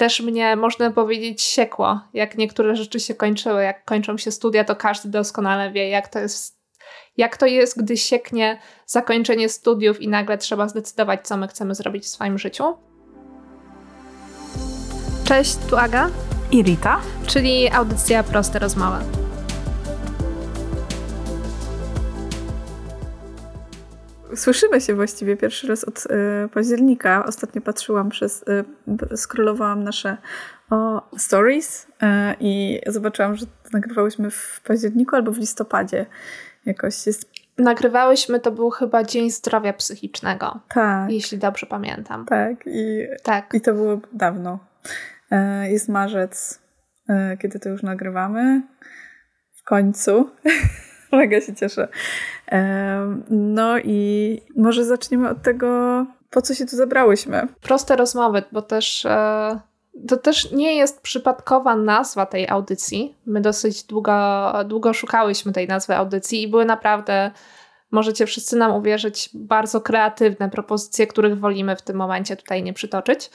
też mnie, można powiedzieć, siekło, jak niektóre rzeczy się kończyły. Jak kończą się studia, to każdy doskonale wie, jak to jest, jak to jest, gdy sieknie zakończenie studiów i nagle trzeba zdecydować, co my chcemy zrobić w swoim życiu. Cześć, tu Aga i Rita, czyli audycja Proste Rozmowy. Słyszymy się właściwie pierwszy raz od y, października. Ostatnio patrzyłam przez, y, scrollowałam nasze o, stories y, i zobaczyłam, że nagrywałyśmy w październiku albo w listopadzie. Jakoś jest. Nagrywałyśmy, to był chyba Dzień Zdrowia Psychicznego. Tak. Jeśli dobrze pamiętam. Tak, i, tak. i to było dawno. Jest marzec, kiedy to już nagrywamy. W końcu. Mega się cieszę. No i może zaczniemy od tego, po co się tu zebrałyśmy. Proste rozmowy, bo też e, to też nie jest przypadkowa nazwa tej audycji. My dosyć długo, długo szukałyśmy tej nazwy audycji i były naprawdę możecie wszyscy nam uwierzyć, bardzo kreatywne propozycje, których wolimy w tym momencie tutaj nie przytoczyć,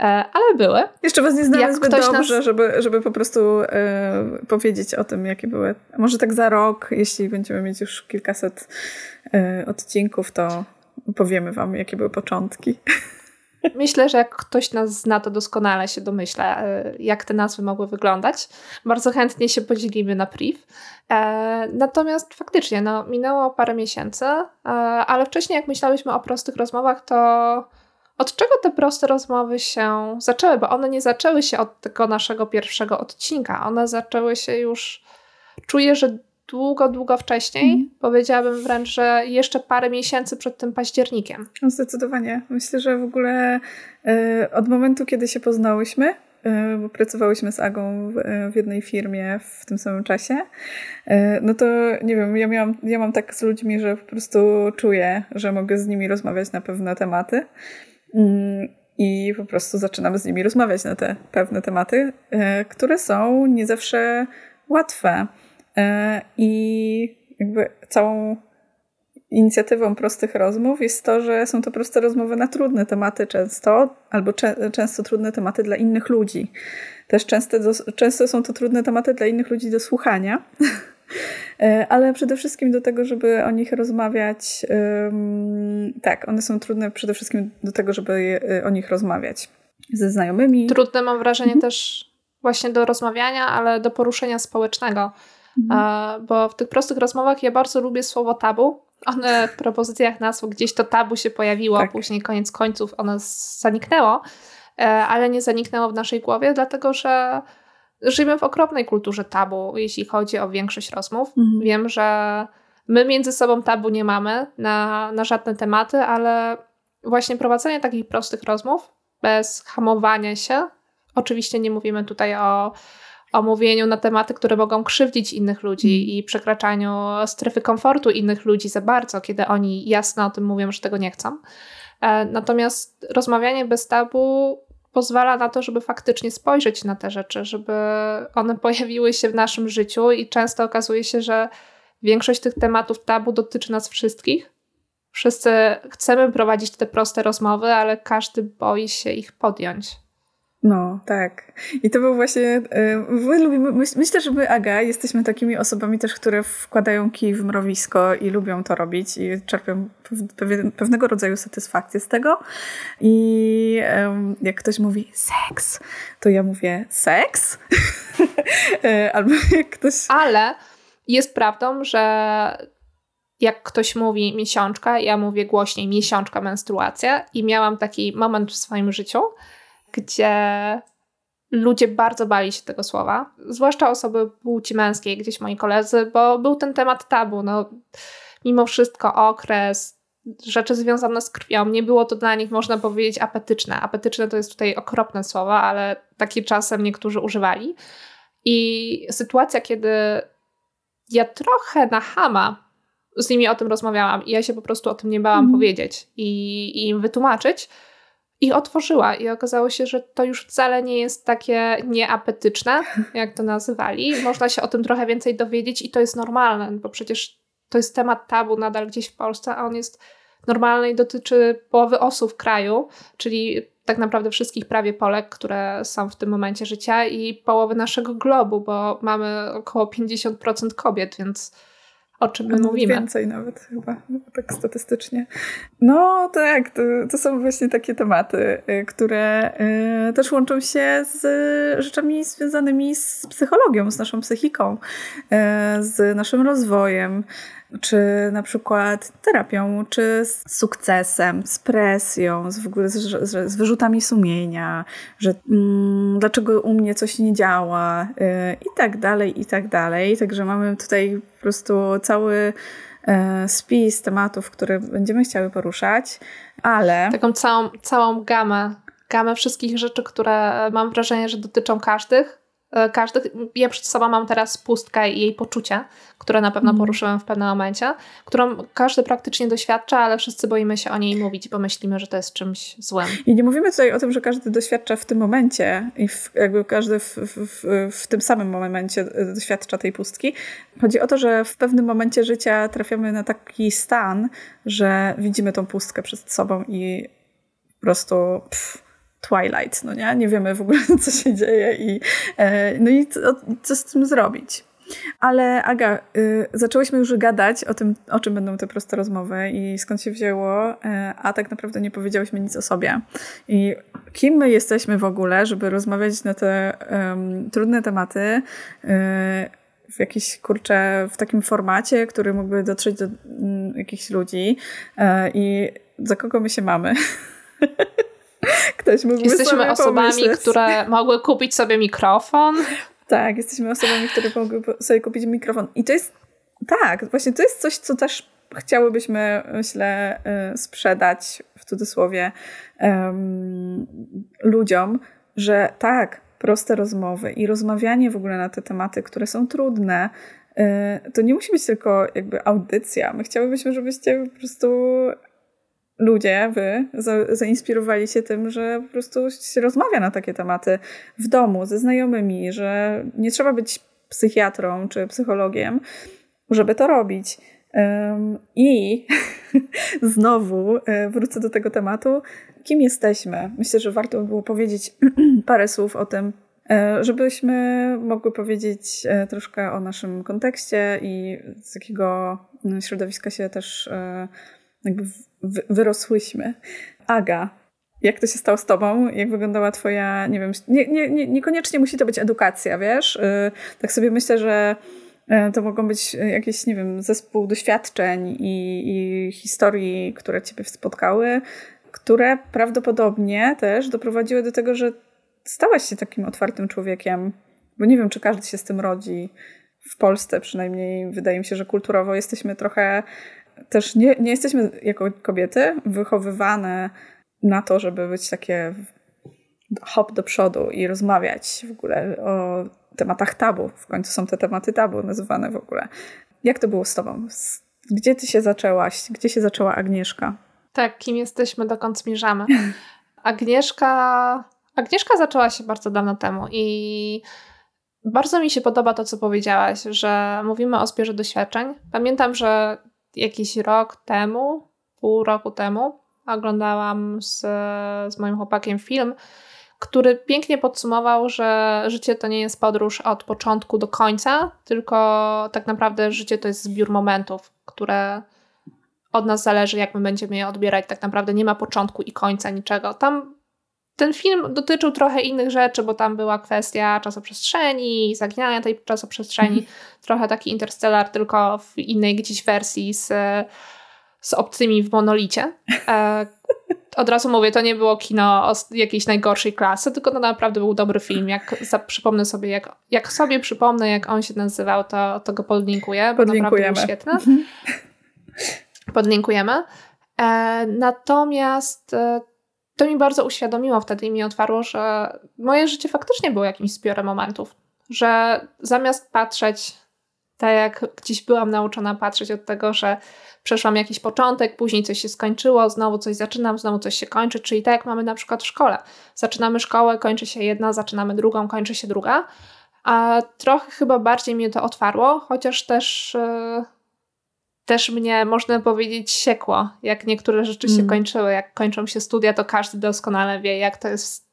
e, ale były. Jeszcze was nie znamy Jak zbyt dobrze, nas... żeby, żeby po prostu e, powiedzieć o tym, jakie były. Może tak za rok, jeśli będziemy mieć już kilkaset e, odcinków, to powiemy wam, jakie były początki. Myślę, że jak ktoś nas zna, to doskonale się domyśla, e, jak te nazwy mogły wyglądać. Bardzo chętnie się podzielimy na priv. E, natomiast faktycznie, no, minęło parę miesięcy, e, ale wcześniej, jak myślałyśmy o prostych rozmowach, to od czego te proste rozmowy się zaczęły? Bo one nie zaczęły się od tego naszego pierwszego odcinka. One zaczęły się już. Czuję, że długo, długo wcześniej. Mm. Powiedziałabym wręcz, że jeszcze parę miesięcy przed tym październikiem. No zdecydowanie. Myślę, że w ogóle y, od momentu, kiedy się poznałyśmy, y, bo pracowałyśmy z Agą w, y, w, jednej firmie w tym samym czasie, no to nie wiem, ja, miałam, ja mam tak z ludźmi, że po prostu czuję, że mogę z nimi rozmawiać na pewne tematy. Mm, I po prostu zaczynamy z nimi rozmawiać na te pewne tematy, które są nie zawsze łatwe. E, I jakby całą inicjatywą prostych rozmów jest to, że są to proste rozmowy na trudne tematy często, albo cze często trudne tematy dla innych ludzi. Też często, do, często są to trudne tematy dla innych ludzi do słuchania, e, ale przede wszystkim do tego, żeby o nich rozmawiać. Tak, one są trudne przede wszystkim do tego, żeby je, o nich rozmawiać ze znajomymi. Trudne mam wrażenie mhm. też właśnie do rozmawiania, ale do poruszenia społecznego Mhm. Bo w tych prostych rozmowach ja bardzo lubię słowo tabu. One w propozycjach nazw gdzieś to tabu się pojawiło, tak. później koniec końców ono zaniknęło, e, ale nie zaniknęło w naszej głowie, dlatego że żyjemy w okropnej kulturze tabu, jeśli chodzi o większość rozmów. Mhm. Wiem, że my między sobą tabu nie mamy na, na żadne tematy, ale właśnie prowadzenie takich prostych rozmów bez hamowania się. Oczywiście nie mówimy tutaj o o mówieniu na tematy, które mogą krzywdzić innych ludzi mm. i przekraczaniu strefy komfortu innych ludzi za bardzo, kiedy oni jasno o tym mówią, że tego nie chcą. E, natomiast rozmawianie bez tabu pozwala na to, żeby faktycznie spojrzeć na te rzeczy, żeby one pojawiły się w naszym życiu i często okazuje się, że większość tych tematów tabu dotyczy nas wszystkich. Wszyscy chcemy prowadzić te proste rozmowy, ale każdy boi się ich podjąć. No, tak. I to był właśnie. E, my lubimy, myślę, że my, Aga, jesteśmy takimi osobami też, które wkładają kij w mrowisko i lubią to robić i czerpią pewnego rodzaju satysfakcję z tego. I jak ktoś mówi seks, to ja mówię seks. E, albo jak ktoś. Ale jest prawdą, że jak ktoś mówi miesiączka, ja mówię głośniej miesiączka, menstruacja i miałam taki moment w swoim życiu, gdzie ludzie bardzo bali się tego słowa, zwłaszcza osoby płci męskiej, gdzieś moi koledzy, bo był ten temat tabu. No, mimo wszystko okres, rzeczy związane z krwią, nie było to dla nich, można powiedzieć, apetyczne. Apetyczne to jest tutaj okropne słowo, ale takie czasem niektórzy używali. I sytuacja, kiedy ja trochę na hama z nimi o tym rozmawiałam i ja się po prostu o tym nie bałam mm. powiedzieć i, i im wytłumaczyć, i otworzyła. I okazało się, że to już wcale nie jest takie nieapetyczne, jak to nazywali. Można się o tym trochę więcej dowiedzieć i to jest normalne, bo przecież to jest temat tabu nadal gdzieś w Polsce, a on jest normalny i dotyczy połowy osób w kraju, czyli tak naprawdę wszystkich prawie Polek, które są w tym momencie życia i połowy naszego globu, bo mamy około 50% kobiet, więc o czym my mówimy. Więcej nawet chyba, tak statystycznie. No tak, to, to są właśnie takie tematy, y, które y, też łączą się z rzeczami związanymi z psychologią, z naszą psychiką, y, z naszym rozwojem czy na przykład terapią, czy z sukcesem, z presją, z, w ogóle z, z, z wyrzutami sumienia, że mm, dlaczego u mnie coś nie działa yy, i tak dalej, i tak dalej. Także mamy tutaj po prostu cały yy, spis tematów, które będziemy chciały poruszać, ale... Taką całą, całą gamę, gamę wszystkich rzeczy, które mam wrażenie, że dotyczą każdych E, każdy, ja przed sobą mam teraz pustkę i jej poczucia, które na pewno mhm. poruszyłem w pewnym momencie, którą każdy praktycznie doświadcza, ale wszyscy boimy się o niej mówić, bo myślimy, że to jest czymś złym. I nie mówimy tutaj o tym, że każdy doświadcza w tym momencie i w, jakby każdy w, w, w tym samym momencie doświadcza tej pustki. Chodzi o to, że w pewnym momencie życia trafiamy na taki stan, że widzimy tą pustkę przed sobą i po prostu pff, Twilight, no nie? Nie wiemy w ogóle, co się dzieje i e, no i co, co z tym zrobić. Ale Aga, y, zaczęłyśmy już gadać o tym, o czym będą te proste rozmowy i skąd się wzięło, y, a tak naprawdę nie powiedziałyśmy nic o sobie. I kim my jesteśmy w ogóle, żeby rozmawiać na te trudne tematy y, w jakiś, kurczę, w takim formacie, który mógłby dotrzeć do um, jakichś ludzi i za kogo my się mamy. Ktoś mógłby Jesteśmy osobami, pomyśleć. które mogły kupić sobie mikrofon. Tak, jesteśmy osobami, które mogły sobie kupić mikrofon. I to jest, tak, właśnie to jest coś, co też chciałybyśmy, myślę, y, sprzedać w cudzysłowie um, ludziom, że tak, proste rozmowy i rozmawianie w ogóle na te tematy, które są trudne, y, to nie musi być tylko jakby audycja. My chciałybyśmy, żebyście po prostu ludzie, wy, za, zainspirowali się tym, że po prostu się rozmawia na takie tematy w domu, ze znajomymi, że nie trzeba być psychiatrą czy psychologiem, żeby to robić. I znowu e, wrócę do tego tematu. Kim jesteśmy? Myślę, że warto by było powiedzieć parę słów o tym, e, żebyśmy mogły powiedzieć e, troszkę o naszym kontekście i z jakiego środowiska się też jakby wyrosłyśmy. Aga, jak to się stało z tobą? Jak wyglądała twoja, nie wiem, nie, nie, nie, niekoniecznie musi to być edukacja, wiesz? Y, tak sobie myślę, że y, to mogą być jakieś, nie wiem, zespół doświadczeń i, i historii, które ciebie spotkały, które prawdopodobnie też doprowadziły do tego, że stałaś się takim otwartym człowiekiem, bo nie wiem, czy każdy się z tym rodzi. W Polsce przynajmniej wydaje mi się, że kulturowo jesteśmy trochę też nie, nie jesteśmy jako kobiety wychowywane na to, żeby być takie hop do przodu i rozmawiać w ogóle o tematach tabu. W końcu są te tematy tabu nazywane w ogóle. Jak to było z tobą? Gdzie ty się zaczęłaś? Gdzie się zaczęła Agnieszka? Tak, kim jesteśmy, dokąd zmierzamy. Agnieszka, Agnieszka zaczęła się bardzo dawno temu i bardzo mi się podoba to, co powiedziałaś, że mówimy o zbiorze doświadczeń. Pamiętam, że jakiś rok temu, pół roku temu, oglądałam z, z moim chłopakiem film, który pięknie podsumował, że życie to nie jest podróż od początku do końca, tylko tak naprawdę życie to jest zbiór momentów, które od nas zależy, jak my będziemy je odbierać. Tak naprawdę nie ma początku i końca niczego. Tam ten film dotyczył trochę innych rzeczy, bo tam była kwestia czasoprzestrzeni, zaginania tej czasoprzestrzeni. Mm. Trochę taki Interstellar, tylko w innej gdzieś wersji z, z obcymi w monolicie. E, od razu mówię, to nie było kino jakiejś najgorszej klasy, tylko to naprawdę był dobry film. Jak za, przypomnę sobie, jak, jak sobie przypomnę, jak on się nazywał, to, to go podlinkuję, bo naprawdę był świetny. Mhm. Podlinkujemy. E, natomiast e, to mi bardzo uświadomiło wtedy i mi otwarło, że moje życie faktycznie było jakimś zbiorem momentów. Że zamiast patrzeć tak, jak gdzieś byłam nauczona patrzeć od tego, że przeszłam jakiś początek, później coś się skończyło, znowu coś zaczynam, znowu coś się kończy, czyli tak jak mamy na przykład w szkole. Zaczynamy szkołę, kończy się jedna, zaczynamy drugą, kończy się druga. A trochę chyba bardziej mnie to otwarło, chociaż też. Yy też mnie, można powiedzieć, siekło, jak niektóre rzeczy się mm. kończyły. Jak kończą się studia, to każdy doskonale wie, jak to jest,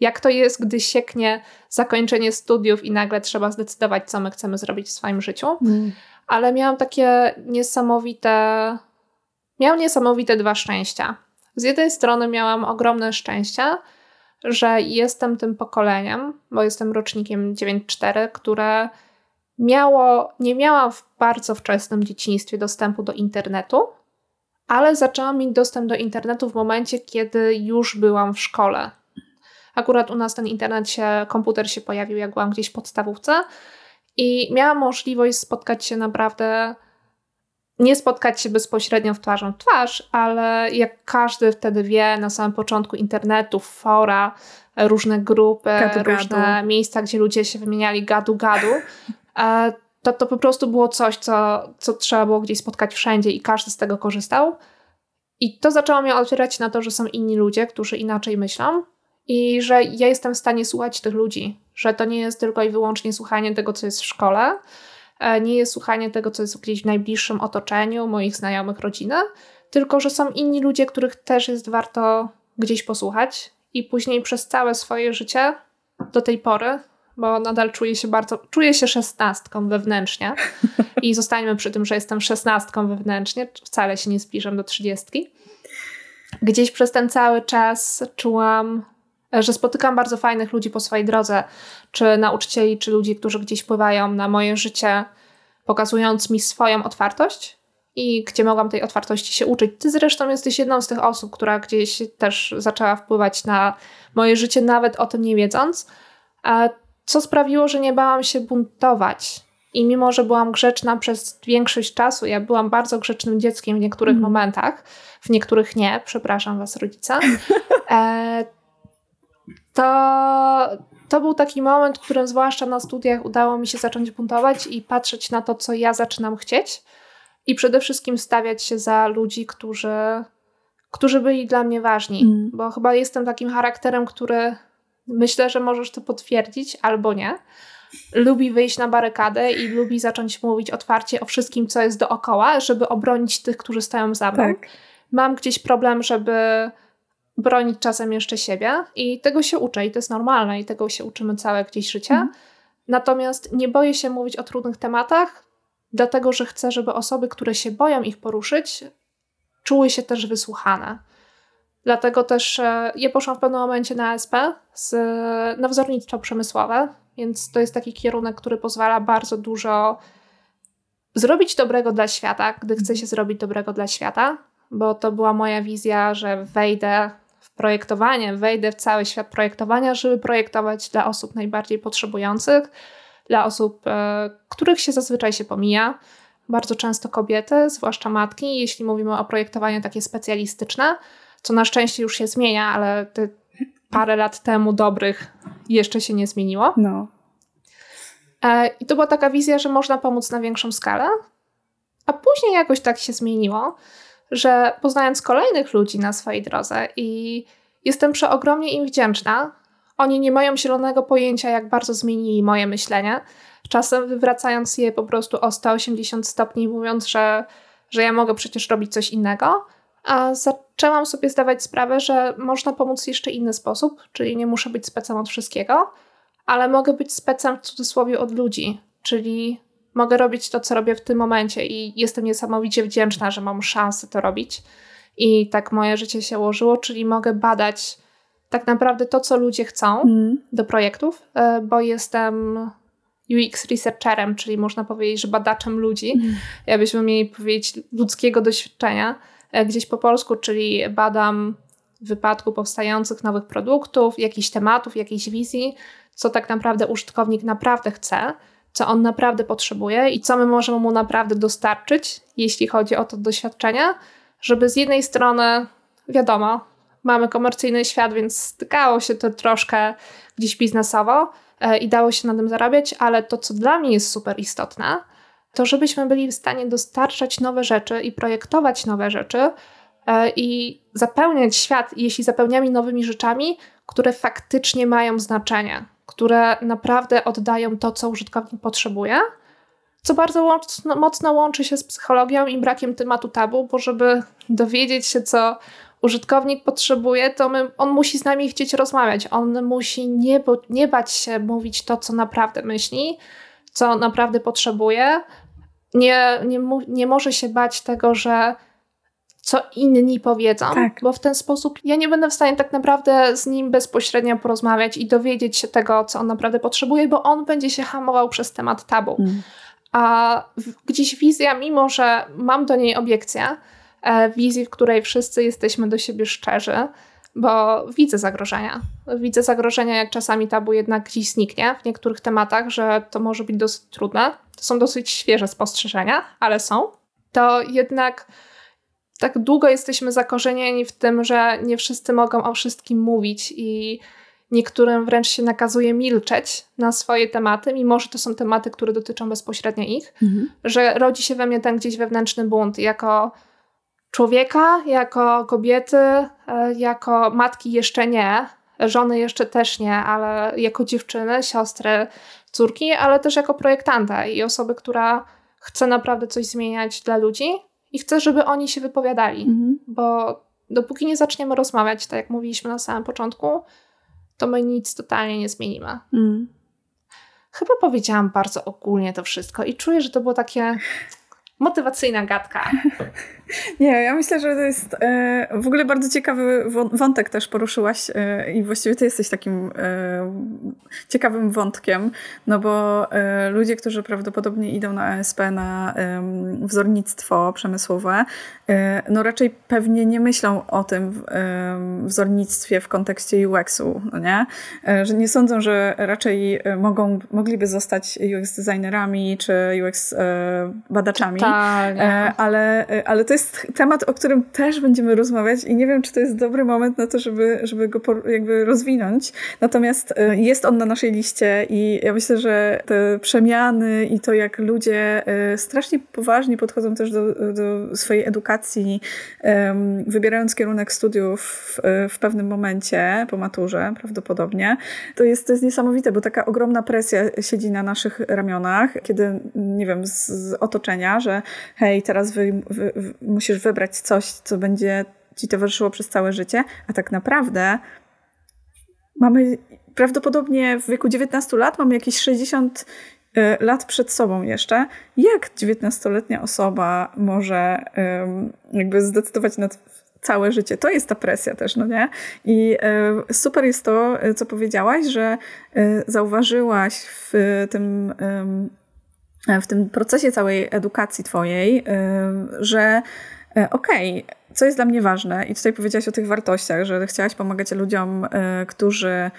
jak to jest, gdy sieknie zakończenie studiów i nagle trzeba zdecydować, co my chcemy zrobić w swoim życiu. Mm. Ale miałam takie niesamowite, miałam niesamowite dwa szczęścia. Z jednej strony miałam ogromne szczęście, że jestem tym pokoleniem, bo jestem rocznikiem 9.4, które miało, nie miała w bardzo wczesnym dzieciństwie dostępu do internetu, ale zaczęłam mieć dostęp do internetu w momencie, kiedy już byłam w szkole. Akurat u nas ten internet się, komputer się pojawił, jak byłam gdzieś w podstawówce i miałam możliwość spotkać się naprawdę, nie spotkać się bezpośrednio w twarzą w twarz, ale jak każdy wtedy wie, na samym początku internetu, fora, różne grupy, gadu, różne gadu. miejsca, gdzie ludzie się wymieniali gadu-gadu, to to po prostu było coś, co, co trzeba było gdzieś spotkać wszędzie i każdy z tego korzystał. I to zaczęło mnie otwierać na to, że są inni ludzie, którzy inaczej myślą i że ja jestem w stanie słuchać tych ludzi, że to nie jest tylko i wyłącznie słuchanie tego, co jest w szkole, e, nie jest słuchanie tego, co jest gdzieś w najbliższym otoczeniu, moich znajomych, rodziny, tylko że są inni ludzie, których też jest warto gdzieś posłuchać. I później przez całe swoje życie do tej pory bo nadal czuję się bardzo, czuję się szesnastką wewnętrznie i zostańmy przy tym, że jestem szesnastką wewnętrznie, wcale się nie zbliżam do trzydziestki. Gdzieś przez ten cały czas czułam, że spotykam bardzo fajnych ludzi po swojej drodze, czy nauczycieli, czy ludzi, którzy gdzieś wpływają na moje życie, pokazując mi swoją otwartość i gdzie mogłam tej otwartości się uczyć. Ty zresztą jesteś jedną z tych osób, która gdzieś też zaczęła wpływać na moje życie, nawet o tym nie wiedząc co sprawiło, że nie bałam się buntować. I mimo, że byłam grzeczna przez większość czasu, ja byłam bardzo grzecznym dzieckiem w niektórych mm. momentach, w niektórych nie, przepraszam was, rodzice, e, to, to był taki moment, w którym zwłaszcza na studiach udało mi się zacząć buntować i patrzeć na to, co ja zaczynam chcieć. I przede wszystkim stawiać się za ludzi, którzy, którzy byli dla mnie ważni, mm. bo chyba jestem takim charakterem, który myślę, że możesz to potwierdzić albo nie. Lubi wyjść na barykadę i lubi zacząć mówić otwarcie o wszystkim, co jest dookoła, żeby obronić tych, którzy stoją za mną. Tak. Mam gdzieś problem, żeby bronić czasem jeszcze siebie i tego się uczę i to jest normalne i tego się uczymy całe gdzieś życie. Mhm. Natomiast nie boję się mówić o trudnych tematach, dlatego że chcę, żeby osoby, które się boją ich poruszyć, czuły się też wysłuchane. Dlatego też e, ja poszłam w pewnym momencie na SP, z, na wzornictwo przemysłowe, więc to jest taki kierunek, który pozwala bardzo dużo zrobić dobrego dla świata, gdy chce się zrobić dobrego dla świata, bo to była moja wizja, że wejdę w projektowanie, wejdę w cały świat projektowania, żeby projektować dla osób najbardziej potrzebujących, dla osób, e, których się zazwyczaj się pomija. Bardzo często kobiety, zwłaszcza matki, jeśli mówimy o projektowaniu takie specjalistyczne, co na szczęście już się zmienia, ale te parę lat temu dobrych jeszcze się nie zmieniło. No. E, I to była taka wizja, że można pomóc na większą skalę, a później jakoś tak się zmieniło, że poznając kolejnych ludzi na swojej drodze i jestem przeogromnie im wdzięczna, oni nie mają zielonego pojęcia, jak bardzo zmienili moje myślenie. Czasem wywracając je po prostu o 180 stopni, mówiąc, że, że ja mogę przecież robić coś innego a zaczęłam sobie zdawać sprawę, że można pomóc jeszcze inny sposób, czyli nie muszę być specem od wszystkiego, ale mogę być specem w cudzysłowie od ludzi, czyli mogę robić to, co robię w tym momencie i jestem niesamowicie wdzięczna, że mam szansę to robić. I tak moje życie się ułożyło, czyli mogę badać tak naprawdę to, co ludzie chcą mm. do projektów, e, bo jestem UX researcherem, czyli można powiedzieć, że badaczem ludzi. Mm. Ja byśmy mieli powiedzieć ludzkiego doświadczenia gdzieś po polsku, czyli badam w wypadku powstających nowych produktów, jakichś tematów, jakiejś wizji, co tak naprawdę użytkownik naprawdę chce, co on naprawdę potrzebuje i co my możemy mu naprawdę dostarczyć, jeśli chodzi o to doświadczenie, żeby z jednej strony, wiadomo, mamy komercyjny świat, więc stykało się to troszkę gdzieś biznesowo e, i dało się na tym zarabiać, ale to, co dla mnie jest super istotne, to żebyśmy byli w stanie dostarczać nowe rzeczy i projektować nowe rzeczy e, i zapełniać świat, jeśli zapełniamy nowymi rzeczami, które faktycznie mają znaczenie, które naprawdę oddają to, co użytkownik potrzebuje, co bardzo mocno, mocno łączy się z psychologią i brakiem tematu tabu, bo żeby dowiedzieć się, co użytkownik potrzebuje, to my, on musi z nami chcieć rozmawiać. On musi nie, bo, nie bać się mówić to, co naprawdę myśli, co naprawdę potrzebuje. Nie, nie, nie może się bać tego, że co inni powiedzą, tak. bo w ten sposób ja nie będę w stanie tak naprawdę z nim bezpośrednio porozmawiać i dowiedzieć się tego, co on naprawdę potrzebuje, bo on będzie się hamował przez temat tabu. Mm. A gdzieś wizja, mimo że mam do niej obiekcję, e, wizji, w której wszyscy jesteśmy do siebie szczerzy, bo widzę zagrożenia. Widzę zagrożenia, jak czasami tabu jednak gdzieś zniknie w niektórych tematach, że to może być dosyć trudne. To są dosyć świeże spostrzeżenia, ale są. To jednak tak długo jesteśmy zakorzenieni w tym, że nie wszyscy mogą o wszystkim mówić i niektórym wręcz się nakazuje milczeć na swoje tematy, mimo że to są tematy, które dotyczą bezpośrednio ich, mhm. że rodzi się we mnie ten gdzieś wewnętrzny bunt jako człowieka, jako kobiety, e, jako matki jeszcze nie, żony jeszcze też nie, ale jako dziewczyny, siostry, córki, ale też jako projektanta i osoby, która chce naprawdę coś zmieniać dla ludzi i chce, żeby oni się wypowiadali, mhm. bo dopóki nie zaczniemy rozmawiać, tak jak mówiliśmy na samym początku, to my nic totalnie nie zmienimy. Mm. Chyba powiedziałam bardzo ogólnie to wszystko i czuję, że to było takie motywacyjna gadka. Nie, ja myślę, że to jest e, w ogóle bardzo ciekawy wątek też poruszyłaś e, i właściwie ty jesteś takim e, ciekawym wątkiem, no bo ludzie, którzy prawdopodobnie idą na ASP na wzornictwo przemysłowe, no raczej pewnie nie myślą o tym wzornictwie w kontekście UX-u, no nie? Że nie sądzą, że raczej mogą, mogliby zostać UX designerami czy UX badaczami, ale, ale to jest jest temat, o którym też będziemy rozmawiać i nie wiem, czy to jest dobry moment na to, żeby, żeby go jakby rozwinąć. Natomiast y, jest on na naszej liście i ja myślę, że te przemiany i to, jak ludzie y, strasznie poważnie podchodzą też do, do swojej edukacji, wybierając kierunek studiów w, pewnym momencie, po maturze prawdopodobnie, to jest, to jest niesamowite, bo taka ogromna presja siedzi na naszych ramionach, kiedy, nie wiem, z, z otoczenia, że hej, teraz wy, wy, musisz wybrać coś, co będzie ci towarzyszyło przez całe życie, a tak naprawdę mamy prawdopodobnie w wieku 19 lat mamy jakieś 60 e, lat przed sobą jeszcze. Jak 19-letnia osoba może jakby zdecydować na całe życie? To jest ta presja też, no nie? I e, super jest to, co powiedziałaś, że e, zauważyłaś w tym w tym procesie całej edukacji twojej, że e, okej, okay, co jest dla mnie ważne, i tutaj powiedziałaś o tych wartościach, że chciałaś pomagać ludziom, e, którzy,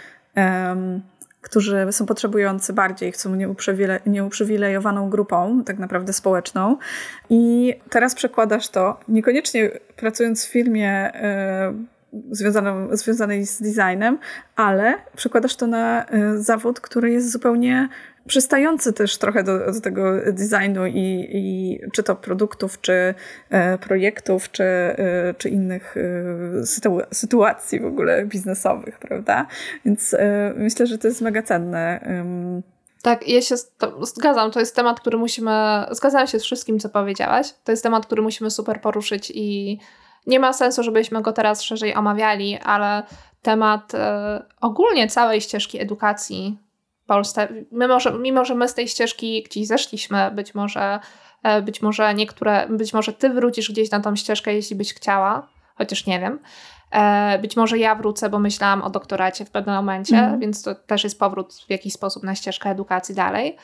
którzy są potrzebujący bardziej, chcą nieuprzywile, nieuprzywilejowaną grupą, tak naprawdę społeczną. I teraz przekładasz to, niekoniecznie pracując w firmie związanej z designem, ale przekładasz to na zawód, który jest zupełnie przystający też trochę do, do tego designu i, i, czy to produktów, czy e, projektów, czy, e, czy innych e, sytuacji w ogóle biznesowych, prawda? Więc myślę, że to jest mega cenne. Tak, ja się zgadzam. To jest temat, który musimy. Zgadzam się z wszystkim, co powiedziałaś. To jest temat, który musimy super poruszyć i nie ma sensu, żebyśmy go teraz szerzej omawiali, ale temat ogólnie całej ścieżki edukacji Polsce. My może, mimo, że my z tej ścieżki gdzieś zeszliśmy, być może, e, być może niektóre, być może ty wrócisz gdzieś na tą ścieżkę, jeśli byś chciała, chociaż nie wiem. E, być może ja wrócę, bo myślałam o doktoracie w pewnym momencie, mm. więc to też jest powrót w jakiś sposób na ścieżkę edukacji dalej.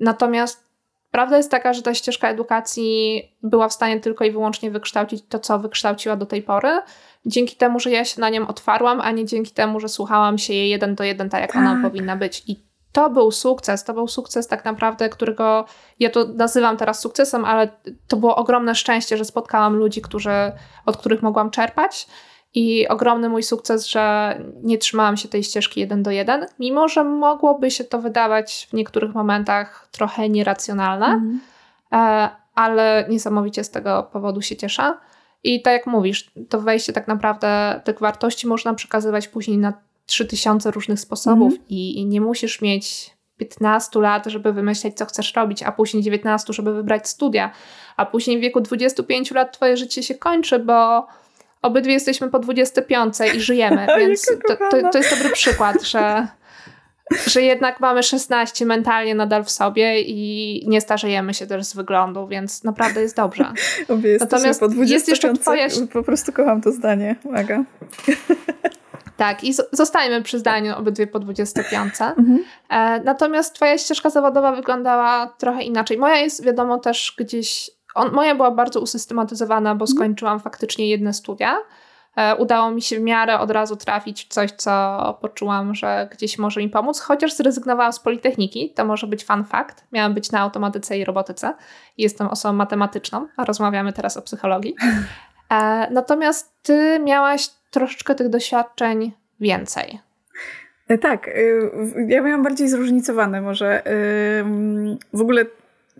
Natomiast prawda jest taka, że ta ścieżka edukacji była w stanie tylko i wyłącznie wykształcić to, co wykształciła do tej pory, dzięki temu, że ja się na nią otwarłam, a nie dzięki temu, że słuchałam się jej jeden do jeden, tak jak tak. ona powinna być. I to był sukces, to był sukces tak naprawdę, którego ja to nazywam teraz sukcesem, ale to było ogromne szczęście, że spotkałam ludzi, którzy, od których mogłam czerpać. I ogromny mój sukces, że nie trzymałam się tej ścieżki jeden do jeden, mimo że mogłoby się to wydawać w niektórych momentach trochę nieracjonalne, mm. ale niesamowicie z tego powodu się cieszę. I tak jak mówisz, to wejście tak naprawdę tych wartości można przekazywać później na 3000 różnych sposobów mm. i, i, nie musisz mieć 15 lat, żeby wymyśleć, co chcesz robić, a później 19, żeby wybrać studia, a później w wieku 25 lat twoje życie się kończy, bo obydwie jesteśmy po 25 i żyjemy, więc to, to, to jest dobry przykład, że że jednak mamy 16 mentalnie nadal w sobie i nie starzejemy się też z wyglądu, więc naprawdę jest dobrze. Obie Natomiast po 20 jest jeszcze twoja... Po prostu kocham to zdanie, Maga. Tak, i zostajemy przy zdaniu obydwie po 25. Mhm. E, natomiast twoja ścieżka zawodowa wyglądała trochę inaczej. Moja jest wiadomo też gdzieś, on, moja była bardzo usystematyzowana, bo mhm. skończyłam faktycznie jedne studia. E, udało mi się w miarę od razu trafić w coś, co poczułam, że gdzieś może mi pomóc, chociaż zrezygnowałam z Politechniki, to może być fun fact. Miałam być na automatyce i robotyce. Jestem osobą matematyczną, a rozmawiamy teraz o psychologii. E, natomiast ty miałaś troszeczkę tych doświadczeń więcej. E, tak, ja miałam bardziej zróżnicowane może. W ogóle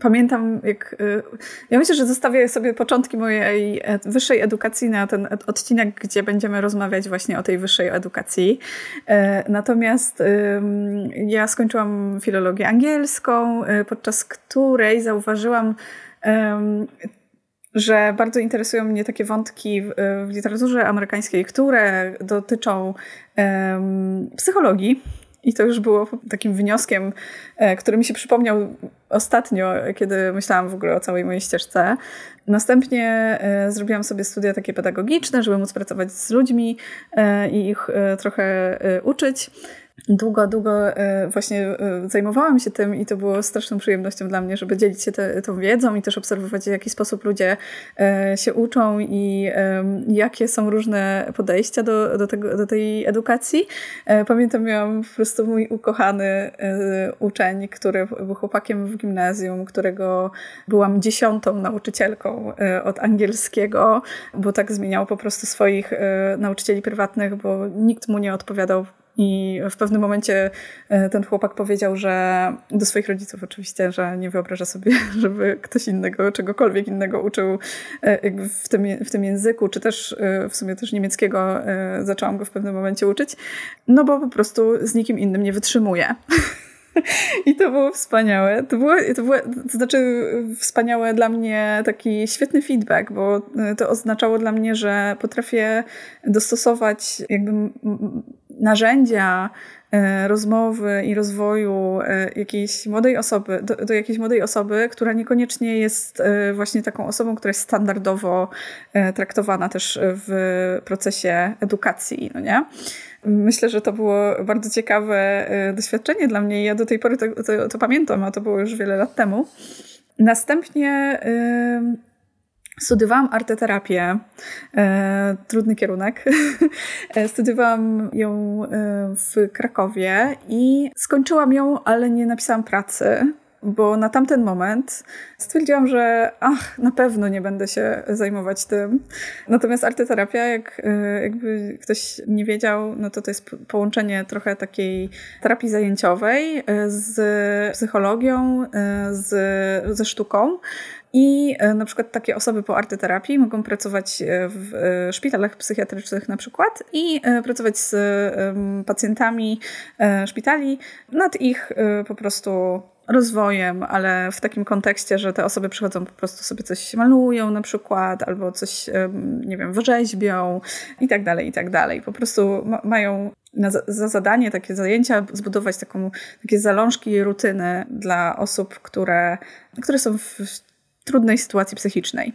pamiętam, jak. Y, ja myślę, że zostawię sobie początki mojej wyższej edukacji na ten odcinek, gdzie będziemy rozmawiać właśnie o tej wyższej edukacji. E, natomiast ja skończyłam filologię angielską, podczas której zauważyłam że bardzo interesują mnie takie wątki w, w literaturze amerykańskiej, które dotyczą um, psychologii i to już było takim wnioskiem, e, który mi się przypomniał ostatnio, kiedy myślałam w ogóle o całej mojej ścieżce. Następnie e, zrobiłam sobie studia takie pedagogiczne, żeby móc pracować z ludźmi e, i ich trochę uczyć długo, długo e, właśnie e, zajmowałam się tym i to było straszną przyjemnością dla mnie, żeby dzielić się te, tą wiedzą i też obserwować, w jaki sposób ludzie e, się uczą i jakie są różne podejścia do, do, tego, do tej edukacji. Pamiętam, miałam po prostu mój ukochany uczeń, który był chłopakiem w gimnazjum, którego byłam dziesiątą nauczycielką od angielskiego, bo tak zmieniał po prostu swoich nauczycieli prywatnych, bo nikt mu nie odpowiadał i w pewnym momencie e, ten chłopak powiedział, że do swoich rodziców oczywiście, że nie wyobraża sobie, żeby ktoś innego, czegokolwiek innego uczył e, w tym, w tym języku, czy też e, w sumie też niemieckiego zaczęłam go w pewnym momencie uczyć, no bo po prostu z nikim innym nie wytrzymuje. I to było wspaniałe. To było, to było, to znaczy wspaniałe dla mnie taki świetny feedback, bo to oznaczało dla mnie, że potrafię dostosować jakby narzędzia e, rozmowy i rozwoju e, jakiejś młodej osoby, do, do, jakiejś młodej osoby, która niekoniecznie jest e, właśnie taką osobą, która jest standardowo traktowana też w procesie edukacji, no nie? Myślę, że to było bardzo ciekawe doświadczenie dla mnie ja do tej pory to, to, to pamiętam, a to było już wiele lat temu. Następnie Studiowałam arteterapię, e, trudny kierunek. E, studiowałam ją e, w Krakowie i skończyłam ją, ale nie napisałam pracy, bo na tamten moment stwierdziłam, że ach, na pewno nie będę się zajmować tym. Natomiast arteterapia, jak e, jakby ktoś nie wiedział, no to to jest połączenie trochę takiej terapii zajęciowej z psychologią, z, ze sztuką. I e, na przykład takie osoby po artyterapii mogą pracować e, w e, szpitalach psychiatrycznych na przykład i pracować z pacjentami szpitali nad ich po prostu rozwojem, ale w takim kontekście, że te osoby przychodzą po prostu sobie coś malują na przykład, albo coś, nie wiem, wyrzeźbią i tak dalej, i tak dalej. Po prostu ma mają na, za zadanie takie zajęcia zbudować taką, takie zalążki rutyny dla osób, które, które są w trudnej sytuacji psychicznej.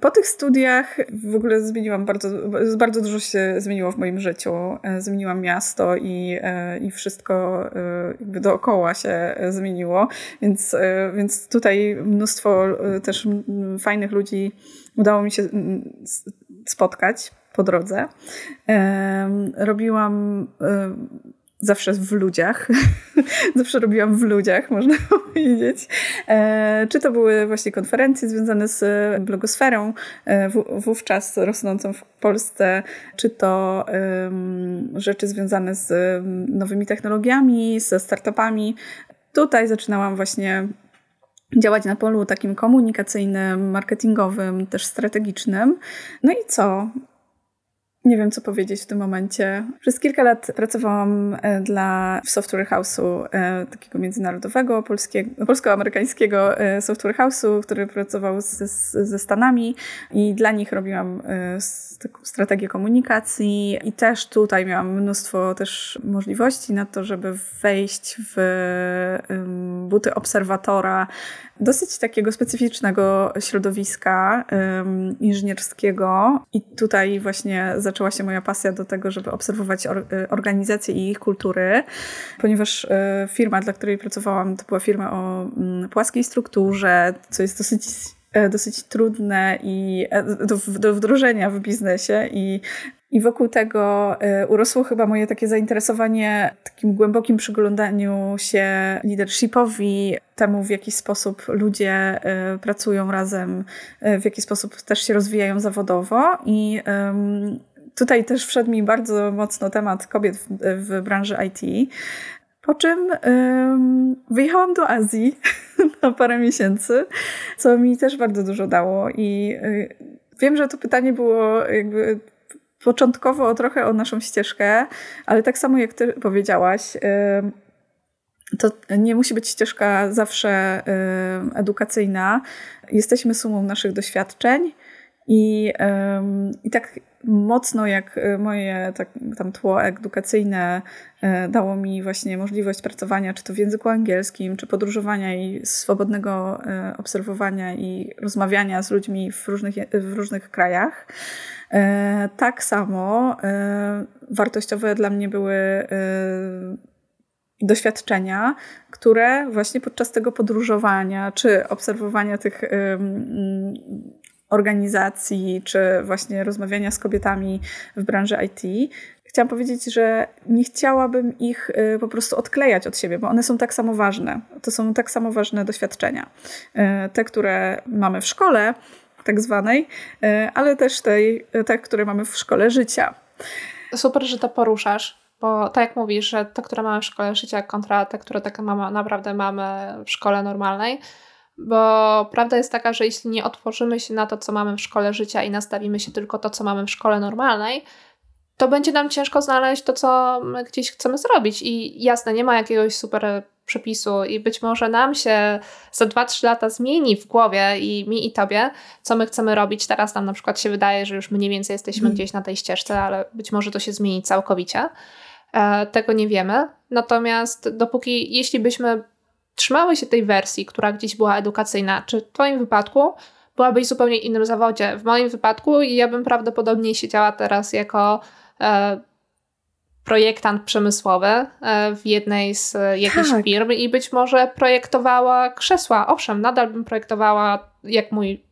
Po tych studiach w ogóle zmieniłam bardzo, bardzo dużo się zmieniło w moim życiu. E, zmieniłam miasto i, e, i wszystko e, jakby dookoła się zmieniło, więc, więc tutaj mnóstwo też fajnych ludzi udało mi się spotkać po drodze. Robiłam zawsze w ludziach. zawsze robiłam w ludziach, można powiedzieć. E, czy to były właśnie konferencje związane z blogosferą, e, wówczas rosnącą w Polsce, czy to rzeczy związane z nowymi technologiami, ze startupami. Tutaj zaczynałam właśnie działać na polu takim komunikacyjnym, marketingowym, też strategicznym. No i co? Nie wiem, co powiedzieć w tym momencie. Przez kilka lat pracowałam e, dla software house'u e, takiego międzynarodowego, polskiego, polsko-amerykańskiego e, software house'u, który pracował ze, ze Stanami i dla nich robiłam strategię komunikacji i też tutaj miałam mnóstwo też możliwości na to, żeby wejść w buty obserwatora dosyć takiego specyficznego środowiska inżynierskiego i tutaj właśnie zaczęła się moja pasja do tego, żeby obserwować or, y, organizacje i ich kultury, ponieważ y, firma, dla której pracowałam, to była firma o um, płaskiej strukturze, co jest dosyć e, dosyć trudne i e, do, do wdrożenia w biznesie i i wokół tego y, urosło chyba moje takie zainteresowanie takim głębokim przyglądaniu się leadershipowi, temu w jaki sposób ludzie y, pracują razem, y, w jaki sposób też się rozwijają zawodowo. I tutaj też wszedł mi bardzo mocno temat kobiet w, w branży IT. Po czym wyjechałam do Azji na parę miesięcy, co mi też bardzo dużo dało. I wiem, że to pytanie było jakby początkowo trochę o naszą ścieżkę, ale tak samo jak ty powiedziałaś, to nie musi być ścieżka zawsze edukacyjna. Jesteśmy sumą naszych doświadczeń i, i tak mocno jak moje tak, tam tło edukacyjne e, dało mi właśnie możliwość pracowania, czy to w języku angielskim, czy podróżowania i swobodnego e, obserwowania i rozmawiania z ludźmi w różnych, w różnych krajach, E, tak samo e, wartościowe dla mnie były e, doświadczenia, które właśnie podczas tego podróżowania czy obserwowania tych organizacji, czy właśnie rozmawiania z kobietami w branży IT, chciałam powiedzieć, że nie chciałabym ich po prostu odklejać od siebie, bo one są tak samo ważne. To są tak samo ważne doświadczenia. Te, które mamy w szkole, tak zwanej, e, ale też te, które mamy w szkole życia. Super, że to poruszasz, bo tak jak mówisz, że te, które mamy w szkole życia kontra te, które tak naprawdę mamy w szkole normalnej, bo prawda jest taka, że jeśli nie otworzymy się na to, co mamy w szkole życia i nastawimy się tylko to, co mamy w szkole normalnej, to będzie nam ciężko znaleźć to, co my gdzieś chcemy zrobić. I jasne, nie ma jakiegoś super przepisu i być może nam się za 2-3 lata zmieni w głowie i mi i tobie, co my chcemy robić. Teraz nam na przykład się wydaje, że już mniej więcej jesteśmy mm. gdzieś na tej ścieżce, ale być może to się zmieni całkowicie. E, tego nie wiemy. Natomiast dopóki, jeśli byśmy trzymały się tej wersji, która gdzieś była edukacyjna, czy w twoim wypadku byłabyś w zupełnie innym zawodzie. W moim wypadku ja bym prawdopodobnie siedziała teraz jako e, projektant przemysłowy e, w jednej z e, jakichś tak. firm i być może projektowała krzesła. Owszem, nadal bym projektowała, jak mój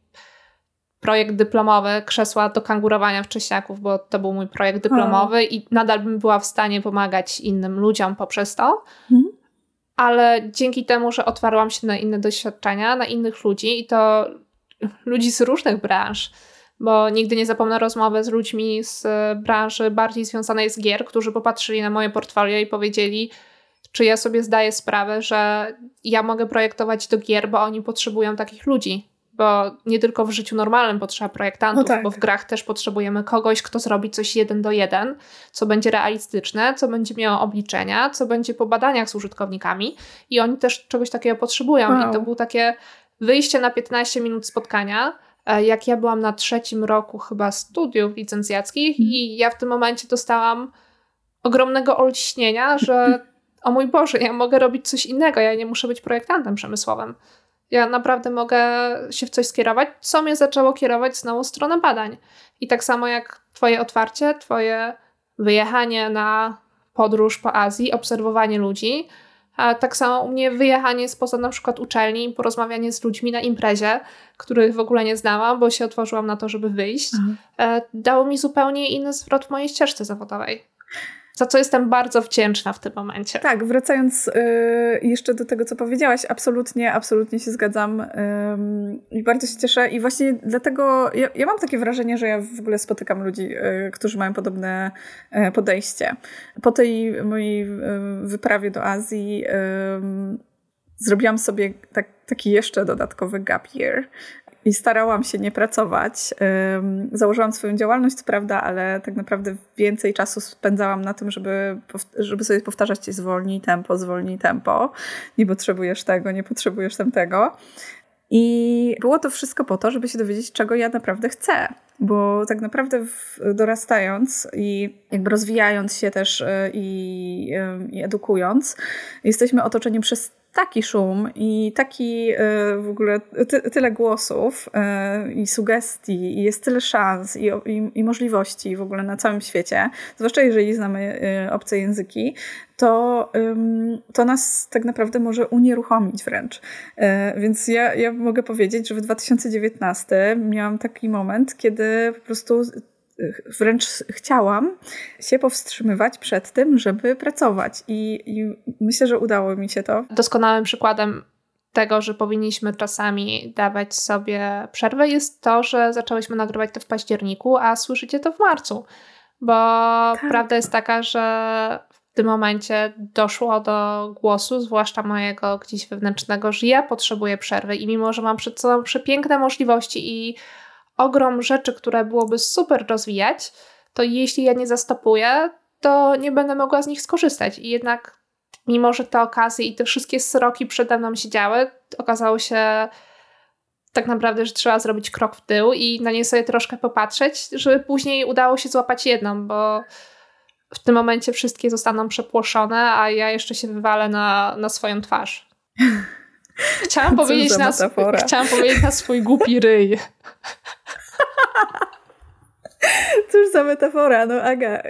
projekt dyplomowy, krzesła do kangurowania wcześniaków, bo to był mój projekt dyplomowy i nadal bym była w stanie pomagać innym ludziom poprzez to. Mhm. Ale dzięki temu, że otwarłam się na inne doświadczenia, na innych ludzi i to ludzi z różnych branż, bo nigdy nie zapomnę rozmowy z ludźmi z e, branży bardziej związanej z gier, którzy popatrzyli na moje portfolio i powiedzieli, czy ja sobie zdaję sprawę, że ja mogę projektować do gier, bo oni potrzebują takich ludzi. Bo nie tylko w życiu normalnym potrzeba projektantów, no tak. bo w grach też potrzebujemy kogoś, kto zrobi coś jeden do jeden, co będzie realistyczne, co będzie miało obliczenia, co będzie po badaniach z użytkownikami i oni też czegoś takiego potrzebują. Wow. I to było takie wyjście na 15 minut spotkania, E, jak ja byłam na trzecim roku chyba studiów licencjackich mm. i ja w tym momencie dostałam ogromnego olśnienia, że o mój Boże, ja mogę robić coś innego, ja nie muszę być projektantem przemysłowym. Ja naprawdę mogę się w coś skierować, co mnie zaczęło kierować znowu w stronę badań. I tak samo jak Twoje otwarcie, Twoje wyjechanie na podróż po Azji, obserwowanie ludzi, a tak samo u mnie wyjechanie spoza na przykład uczelni i porozmawianie z ludźmi na imprezie, których w ogóle nie znałam, bo się otworzyłam na to, żeby wyjść, Aha. E, dało mi zupełnie inny zwrot w mojej ścieżce zawodowej za co jestem bardzo wdzięczna w tym momencie. Tak, wracając y, jeszcze do tego, co powiedziałaś, absolutnie, absolutnie się zgadzam i bardzo się cieszę i właśnie dlatego ja, ja, mam takie wrażenie, że ja w ogóle spotykam ludzi, y, którzy mają podobne y, podejście. Po tej mojej wyprawie do Azji zrobiłam sobie tak, taki jeszcze dodatkowy gap year i starałam się nie pracować. Założyłam swoją działalność, co prawda, ale tak naprawdę więcej czasu spędzałam na tym, żeby, żeby sobie powtarzać zwolnij tempo, zwolnij tempo. Nie potrzebujesz tego, nie potrzebujesz tamtego. I było to wszystko po to, żeby się dowiedzieć, czego ja naprawdę chcę. Bo tak naprawdę dorastając i jakby rozwijając się też e, i, i edukując, jesteśmy otoczeni przez taki szum i taki e, w ogóle ty, tyle głosów e, i sugestii i jest tyle szans i, i, i, możliwości w ogóle na całym świecie, zwłaszcza jeżeli znamy e, obce języki, to, to nas tak naprawdę może unieruchomić wręcz. Więc ja, ja mogę powiedzieć, że w 2019 miałam taki moment, kiedy po prostu wręcz chciałam się powstrzymywać przed tym, żeby pracować. I, I, myślę, że udało mi się to. Doskonałym przykładem tego, że powinniśmy czasami dawać sobie przerwę, jest to, że zaczęłyśmy nagrywać to w październiku, a słyszycie to w marcu. Bo tak. prawda jest taka, że w tym momencie doszło do głosu, zwłaszcza mojego gdzieś wewnętrznego, że ja potrzebuję przerwy i mimo, że mam przed sobą przepiękne możliwości i ogrom rzeczy, które byłoby super rozwijać, to jeśli ja nie zastopuję, to nie będę mogła z nich skorzystać. I jednak, mimo że te okazje i te wszystkie sroki przede mną się działy, okazało się tak naprawdę, że trzeba zrobić krok w tył i na nie sobie troszkę popatrzeć, żeby później udało się złapać jedną, bo w tym momencie wszystkie zostaną przepłoszone, a ja jeszcze się wywalę na, na swoją twarz. Chciałam powiedzieć, na, chciałam powiedzieć na swój głupi ryj. Cóż za metafora, no Aga.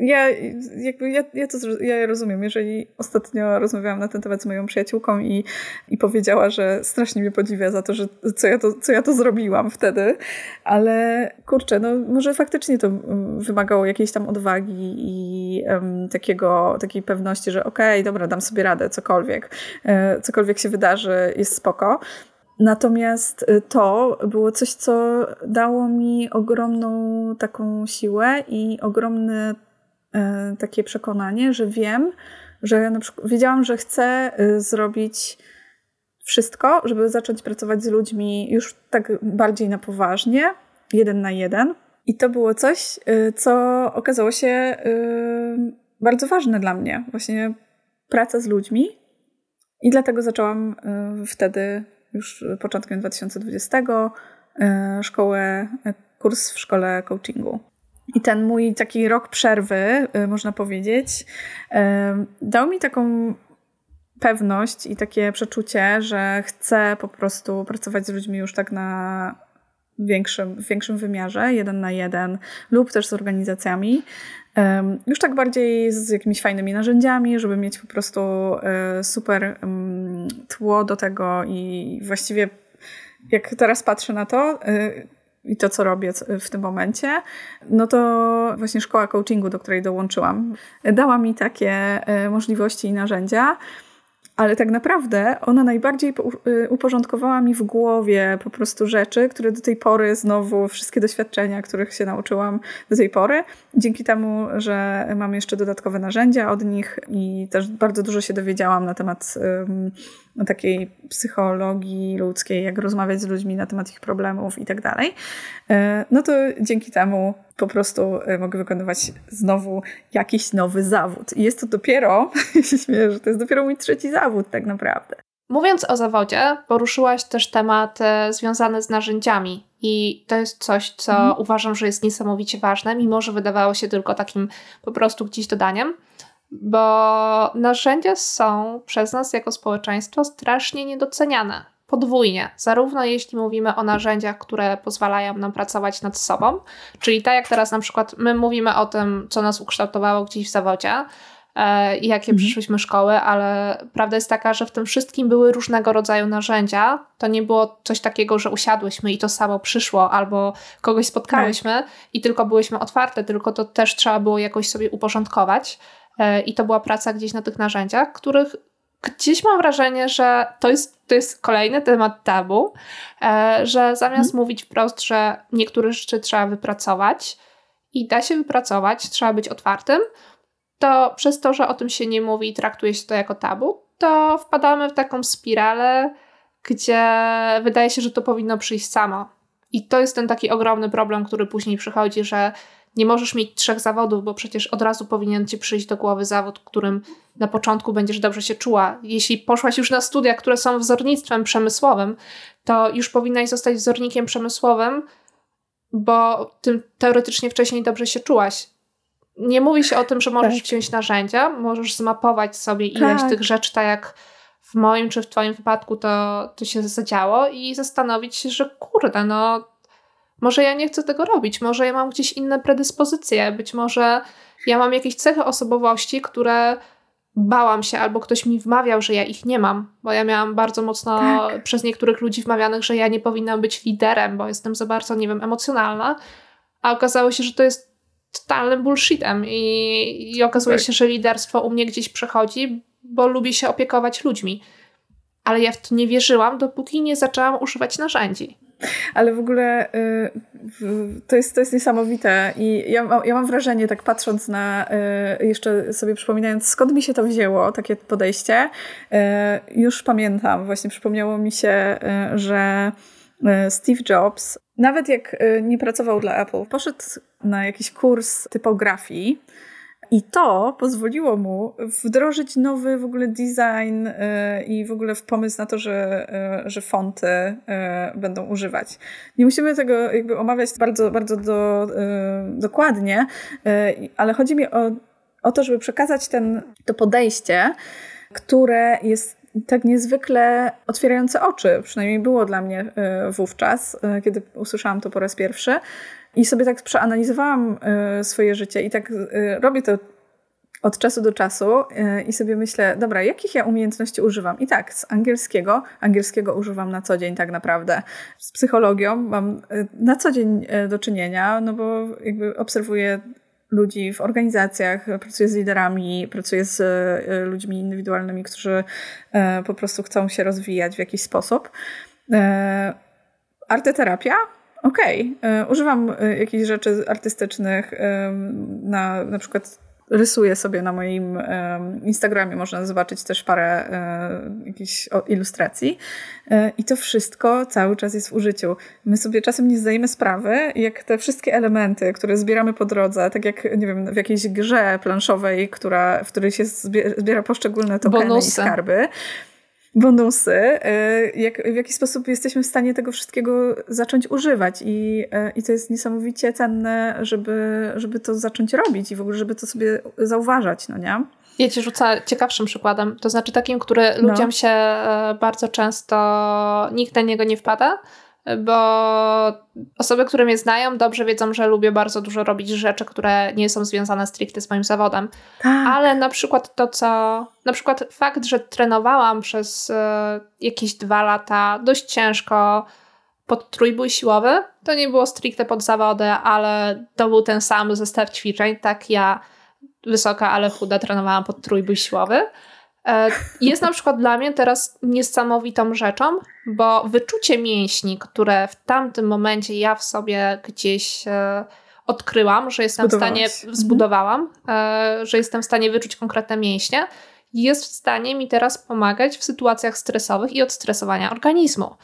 ja, jakby ja, ja to ja rozumiem. Jeżeli ostatnio rozmawiałam na ten temat z moją przyjaciółką i, i powiedziała, że strasznie mnie podziwia za to, że co ja to, co ja to zrobiłam wtedy, ale kurczę, no może faktycznie to wymagało jakiejś tam odwagi i um, takiego, takiej pewności, że okej, okay, dobra, dam sobie radę, cokolwiek, e, cokolwiek się wydarzy, jest spoko. Natomiast y, to było coś, co dało mi ogromną taką siłę i ogromne takie przekonanie, że wiem, że na przykład wiedziałam, że chcę y, zrobić wszystko, żeby zacząć pracować z ludźmi już tak bardziej na poważnie, jeden na jeden. I to było coś, y, co okazało się bardzo ważne dla mnie. Właśnie praca z ludźmi. I dlatego zaczęłam wtedy już początkiem 2020 e, szkołę, e, kurs w szkole coachingu. I ten mój taki rok przerwy, e, można powiedzieć, dał mi taką pewność i takie przeczucie, że chcę po prostu pracować z ludźmi już tak na większym, w większym wymiarze, jeden na jeden, lub też z organizacjami. Już tak bardziej z jakimiś fajnymi narzędziami, żeby mieć po prostu e, super tło do tego i właściwie jak teraz patrzę na to e, i to, co robię w tym momencie, no to właśnie szkoła coachingu, do której dołączyłam, dała mi takie e, możliwości i narzędzia, ale tak naprawdę ona najbardziej y, uporządkowała mi w głowie po prostu rzeczy, które do tej pory znowu, wszystkie doświadczenia, których się nauczyłam do tej pory, dzięki temu, że mam jeszcze dodatkowe narzędzia od nich i też bardzo dużo się dowiedziałam na temat takiej psychologii ludzkiej, jak rozmawiać z ludźmi na temat ich problemów i tak dalej, e, no to dzięki temu po prostu e, mogę wykonywać znowu jakiś nowy zawód. I jest to dopiero, się śmieję, że to jest dopiero mój trzeci zawód tak naprawdę. Mówiąc o zawodzie, poruszyłaś też temat e, związany z narzędziami. I to jest coś, co mhm. uważam, że jest niesamowicie ważne, mimo że wydawało się tylko takim po prostu gdzieś dodaniem bo narzędzia są przez nas jako społeczeństwo strasznie niedoceniane. Podwójnie, zarówno jeśli mówimy o narzędziach, które pozwalają nam pracować nad sobą, czyli tak jak teraz na przykład my mówimy o tym, co nas ukształtowało gdzieś w zawodzie, e, i jakie mhm. przyszłyśmy szkoły, ale prawda jest taka, że w tym wszystkim były różnego rodzaju narzędzia. To nie było coś takiego, że usiadłyśmy i to samo przyszło, albo kogoś spotkałyśmy tak. i tylko byłyśmy otwarte, tylko to też trzeba było jakoś sobie uporządkować. E, I to była praca gdzieś na tych narzędziach, których gdzieś mam wrażenie, że to jest, to jest kolejny temat tabu, e, że zamiast hmm. mówić wprost, że niektóre rzeczy trzeba wypracować i da się wypracować, trzeba być otwartym, to przez to, że o tym się nie mówi i traktuje się to jako tabu, to wpadamy w taką spiralę gdzie wydaje się, że to powinno przyjść samo. I to jest ten taki ogromny problem, który później przychodzi, że nie możesz mieć trzech zawodów, bo przecież od razu powinien ci przyjść do głowy zawód, którym na początku będziesz dobrze się czuła. Jeśli poszłaś już na studia, które są wzornictwem przemysłowym, to już powinnaś zostać wzornikiem przemysłowym, bo tym teoretycznie wcześniej dobrze się czułaś. Nie mówi się o tym, że możesz tak. wziąć narzędzia, możesz zmapować sobie ileś tak. tych rzeczy, tak jak w moim czy w twoim wypadku to, to się zadziało i zastanowić się, że kurde, no może ja nie chcę tego robić, może ja mam gdzieś inne predyspozycje, być może ja mam jakieś cechy osobowości, które bałam się, albo ktoś mi wmawiał, że ja ich nie mam, bo ja miałam bardzo mocno tak. przez niektórych ludzi wmawianych, że ja nie powinnam być liderem, bo jestem za bardzo, nie wiem, emocjonalna, a okazało się, że to jest totalnym bullshitem i, i okazuje tak. się, że liderstwo u mnie gdzieś przechodzi, bo lubię się opiekować ludźmi. Ale ja w to nie wierzyłam, dopóki nie zaczęłam używać narzędzi. Ale w ogóle y, to, jest, to jest niesamowite i ja, ja mam wrażenie, tak patrząc na, y, jeszcze sobie przypominając, skąd mi się to wzięło, takie podejście, y, już pamiętam, właśnie przypomniało mi się, że Steve Jobs, nawet jak nie pracował dla Apple, poszedł na jakiś kurs typografii i to pozwoliło mu wdrożyć nowy w ogóle design yy, i w ogóle pomysł na to, że, yy, że fonty yy, będą używać. Nie musimy tego jakby omawiać bardzo, bardzo do, dokładnie, ale chodzi mi o, o to, żeby przekazać ten, to podejście, które jest tak niezwykle otwierające oczy, przynajmniej było dla mnie wówczas, kiedy usłyszałam to po raz pierwszy, i sobie tak przeanalizowałam y, swoje życie i tak y, robię to od czasu do czasu y, i sobie myślę, dobra, jakich ja umiejętności używam? I tak, z angielskiego, angielskiego używam na co dzień tak naprawdę. Z psychologią mam na co dzień do czynienia, no bo jakby obserwuję ludzi w organizacjach, pracuję z liderami, pracuję z ludźmi indywidualnymi, którzy po prostu chcą się rozwijać w jakiś sposób. Arteterapia Okej, okay. używam e, jakichś rzeczy artystycznych, na, na przykład rysuję sobie na moim Instagramie, można zobaczyć też parę e, jakichś ilustracji e, i to wszystko cały czas jest w użyciu. My sobie czasem nie zdajemy sprawy, jak te wszystkie elementy, które zbieramy po drodze, tak jak nie wiem, w jakiejś grze planszowej, która, w której się zbiera poszczególne tokeny Bonusy. i skarby, bonusy, y, jak, w jaki sposób jesteśmy w stanie tego wszystkiego zacząć używać i, y, i to jest niesamowicie cenne, żeby, żeby to zacząć robić i w ogóle, żeby to sobie zauważać, no nie? Ja ci rzucę ciekawszym przykładem, to znaczy takim, który no. ludziom się e, bardzo często, nikt na niego nie wpada, bo osoby, które mnie znają, dobrze wiedzą, że lubię bardzo dużo robić rzeczy, które nie są związane stricte z moim zawodem. Tak. Ale na przykład to, co. Na przykład fakt, że trenowałam przez e, jakieś dwa lata dość ciężko pod trójbój siłowy, to nie było stricte pod zawody, ale to był ten sam zestaw ćwiczeń. Tak, ja wysoka, ale chuda trenowałam pod trójbój siłowy. E, jest na przykład dla mnie teraz niesamowitą rzeczą, bo wyczucie mięśni, które w tamtym momencie ja w sobie gdzieś e, odkryłam, że jestem w stanie, mhm. zbudowałam, e, że jestem w stanie wyczuć konkretne mięśnie, jest w stanie mi teraz pomagać w sytuacjach stresowych i odstresowania organizmu.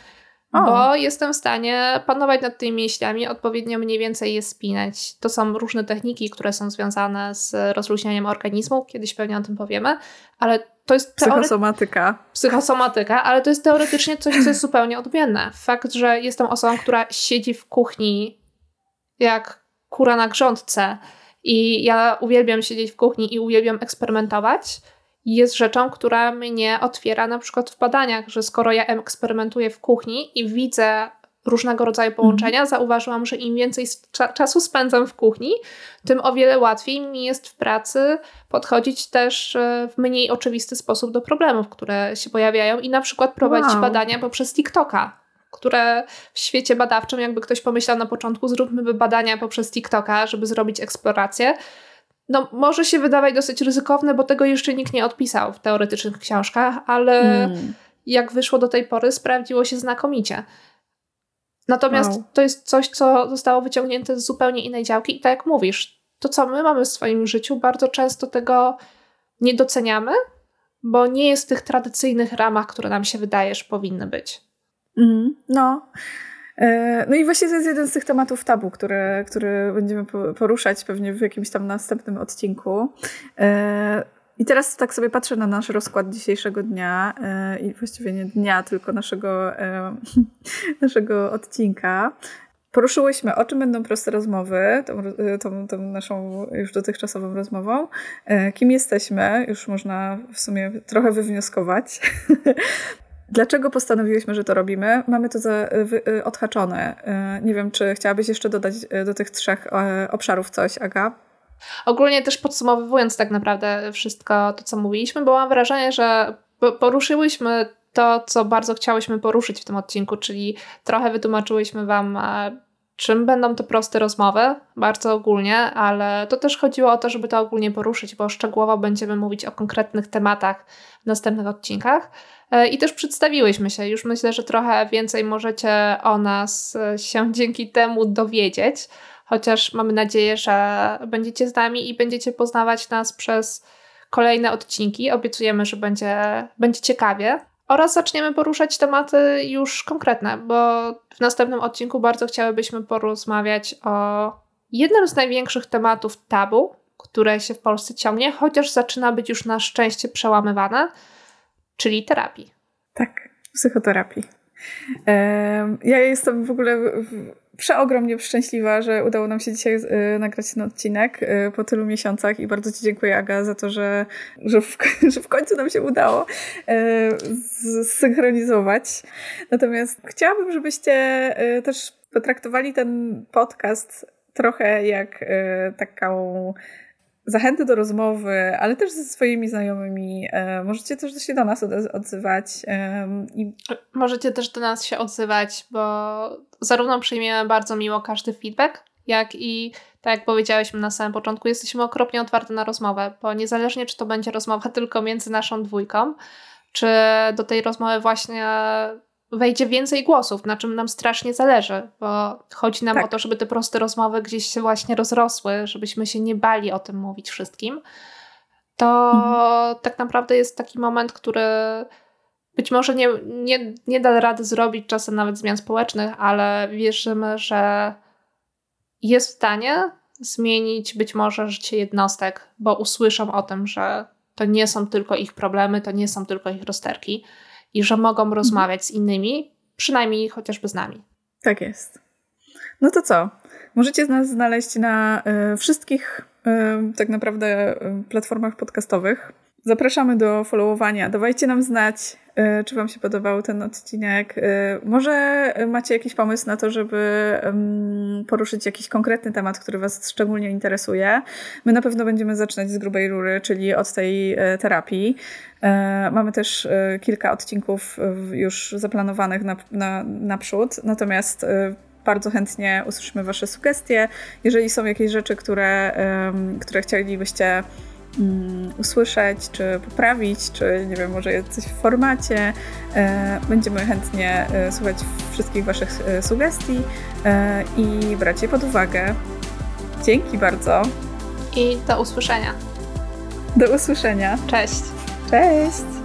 O. Bo jestem w stanie panować nad tymi mięśniami, odpowiednio mniej więcej je spinać. To są różne techniki, które są związane z rozluźnianiem organizmu. Kiedyś pewnie o tym powiemy, ale to jest psychosomatyka. Psychosomatyka, ale to jest teoretycznie coś, co jest zupełnie odmienne. Fakt, że jestem osobą, która siedzi w kuchni jak kura na grządce i ja uwielbiam siedzieć w kuchni i uwielbiam eksperymentować, jest rzeczą, która mnie otwiera na przykład w badaniach, że skoro ja eksperymentuję w kuchni i widzę różnego rodzaju mhm. połączenia, mm. zauważyłam, że im więcej czasu spędzam w kuchni, tym o wiele łatwiej mi jest w pracy podchodzić też e, w mniej oczywisty sposób do problemów, które się pojawiają i na przykład prowadzić wow. badania poprzez TikToka. Które w świecie badawczym, jakby ktoś pomyślał na początku, zróbmy badania poprzez TikToka, żeby zrobić eksplorację, no, może się wydawać dosyć ryzykowne, bo tego jeszcze nikt nie odpisał w teoretycznych książkach, ale mm. jak wyszło do tej pory, sprawdziło się znakomicie. Natomiast wow. to jest coś, co zostało wyciągnięte z zupełnie innej działki i tak jak mówisz, to co my mamy w swoim życiu, bardzo często tego nie doceniamy, bo nie jest w tych tradycyjnych ramach, które nam się wydaje, że powinny być. Mhm, no. E, no i właśnie to jest jeden z tych tematów tabu, które, które będziemy poruszać pewnie w jakimś tam następnym odcinku. E, I teraz tak sobie patrzę na nasz rozkład dzisiejszego dnia e, i właściwie nie dnia, tylko naszego, naszego odcinka. Poruszyłyśmy, o czym będą proste rozmowy, tą, tą, tą, naszą już dotychczasową rozmową. Kim jesteśmy, już można w sumie trochę wywnioskować. Dlaczego postanowiłyśmy, że to robimy? Mamy to za, odhaczone. Nie wiem, czy chciałabyś jeszcze dodać do tych trzech obszarów coś, Aga? Ogólnie też podsumowując tak naprawdę wszystko to, co mówiliśmy, bo mam wrażenie, że poruszyłyśmy to, co bardzo chciałyśmy poruszyć w tym odcinku, czyli trochę wytłumaczyłyśmy Wam, e, czym będą te proste rozmowy, bardzo ogólnie, ale to też chodziło o to, żeby to ogólnie poruszyć, bo szczegółowo będziemy mówić o konkretnych tematach w następnych odcinkach. E, I też przedstawiłyśmy się. Już myślę, że trochę więcej możecie o nas e, się dzięki temu dowiedzieć. Chociaż mamy nadzieję, że będziecie z nami i będziecie poznawać nas przez kolejne odcinki. Obiecujemy, że będzie, będzie ciekawie. Oraz zaczniemy poruszać tematy już konkretne, bo w następnym odcinku bardzo chciałybyśmy porozmawiać o jednym z największych tematów tabu, które się w Polsce ciągnie, chociaż zaczyna być już na szczęście przełamywane, czyli terapii. Tak, psychoterapii. Ja jestem w ogóle przeogromnie szczęśliwa, że udało nam się dzisiaj e, nagrać ten odcinek e, po tylu miesiącach i bardzo Ci dziękuję, Aga, za to, że, że, w, że w końcu nam się udało e, zsynchronizować. Natomiast chciałabym, żebyście też potraktowali ten podcast trochę jak taką zachęty do rozmowy, ale też ze swoimi znajomymi. E, możecie też się do nas odzywać. I... Możecie też do nas się odzywać, bo zarówno przyjmiemy bardzo miło każdy feedback, jak i tak jak powiedziałyśmy na samym początku, jesteśmy okropnie otwarte na rozmowę, bo niezależnie czy to będzie rozmowa tylko między naszą dwójką, czy do tej rozmowy właśnie wejdzie więcej głosów, na czym nam strasznie zależy, bo chodzi nam tak. o to, żeby te proste rozmowy gdzieś się właśnie rozrosły, żebyśmy się nie bali o tym mówić wszystkim. To mhm. tak naprawdę jest taki moment, który być może nie, nie, nie da rady zrobić czasem nawet zmian społecznych, ale wierzymy, że jest w stanie zmienić być może życie jednostek, bo usłyszą o tym, że to nie są tylko ich problemy, to nie są tylko ich rozterki i że mogą mhm. rozmawiać z innymi, przynajmniej chociażby z nami. Tak jest. No to co? Możecie nas znaleźć na y, wszystkich y, tak naprawdę y, platformach podcastowych. Zapraszamy do followowania. Dawajcie nam znać, czy Wam się podobał ten odcinek. Y, może macie jakiś pomysł na to, żeby poruszyć jakiś konkretny temat, który Was szczególnie interesuje. My na pewno będziemy zaczynać z grubej rury, czyli od tej y, terapii. Mamy też kilka odcinków już zaplanowanych na, na, naprzód, natomiast bardzo chętnie usłyszymy Wasze sugestie. Jeżeli są jakieś rzeczy, które, które chcielibyście usłyszeć, czy poprawić, czy nie wiem, może coś w formacie. E, będziemy chętnie e, słuchać wszystkich Waszych e, sugestii i brać je pod uwagę. Dzięki bardzo. I do usłyszenia. Do usłyszenia. Cześć. Cześć.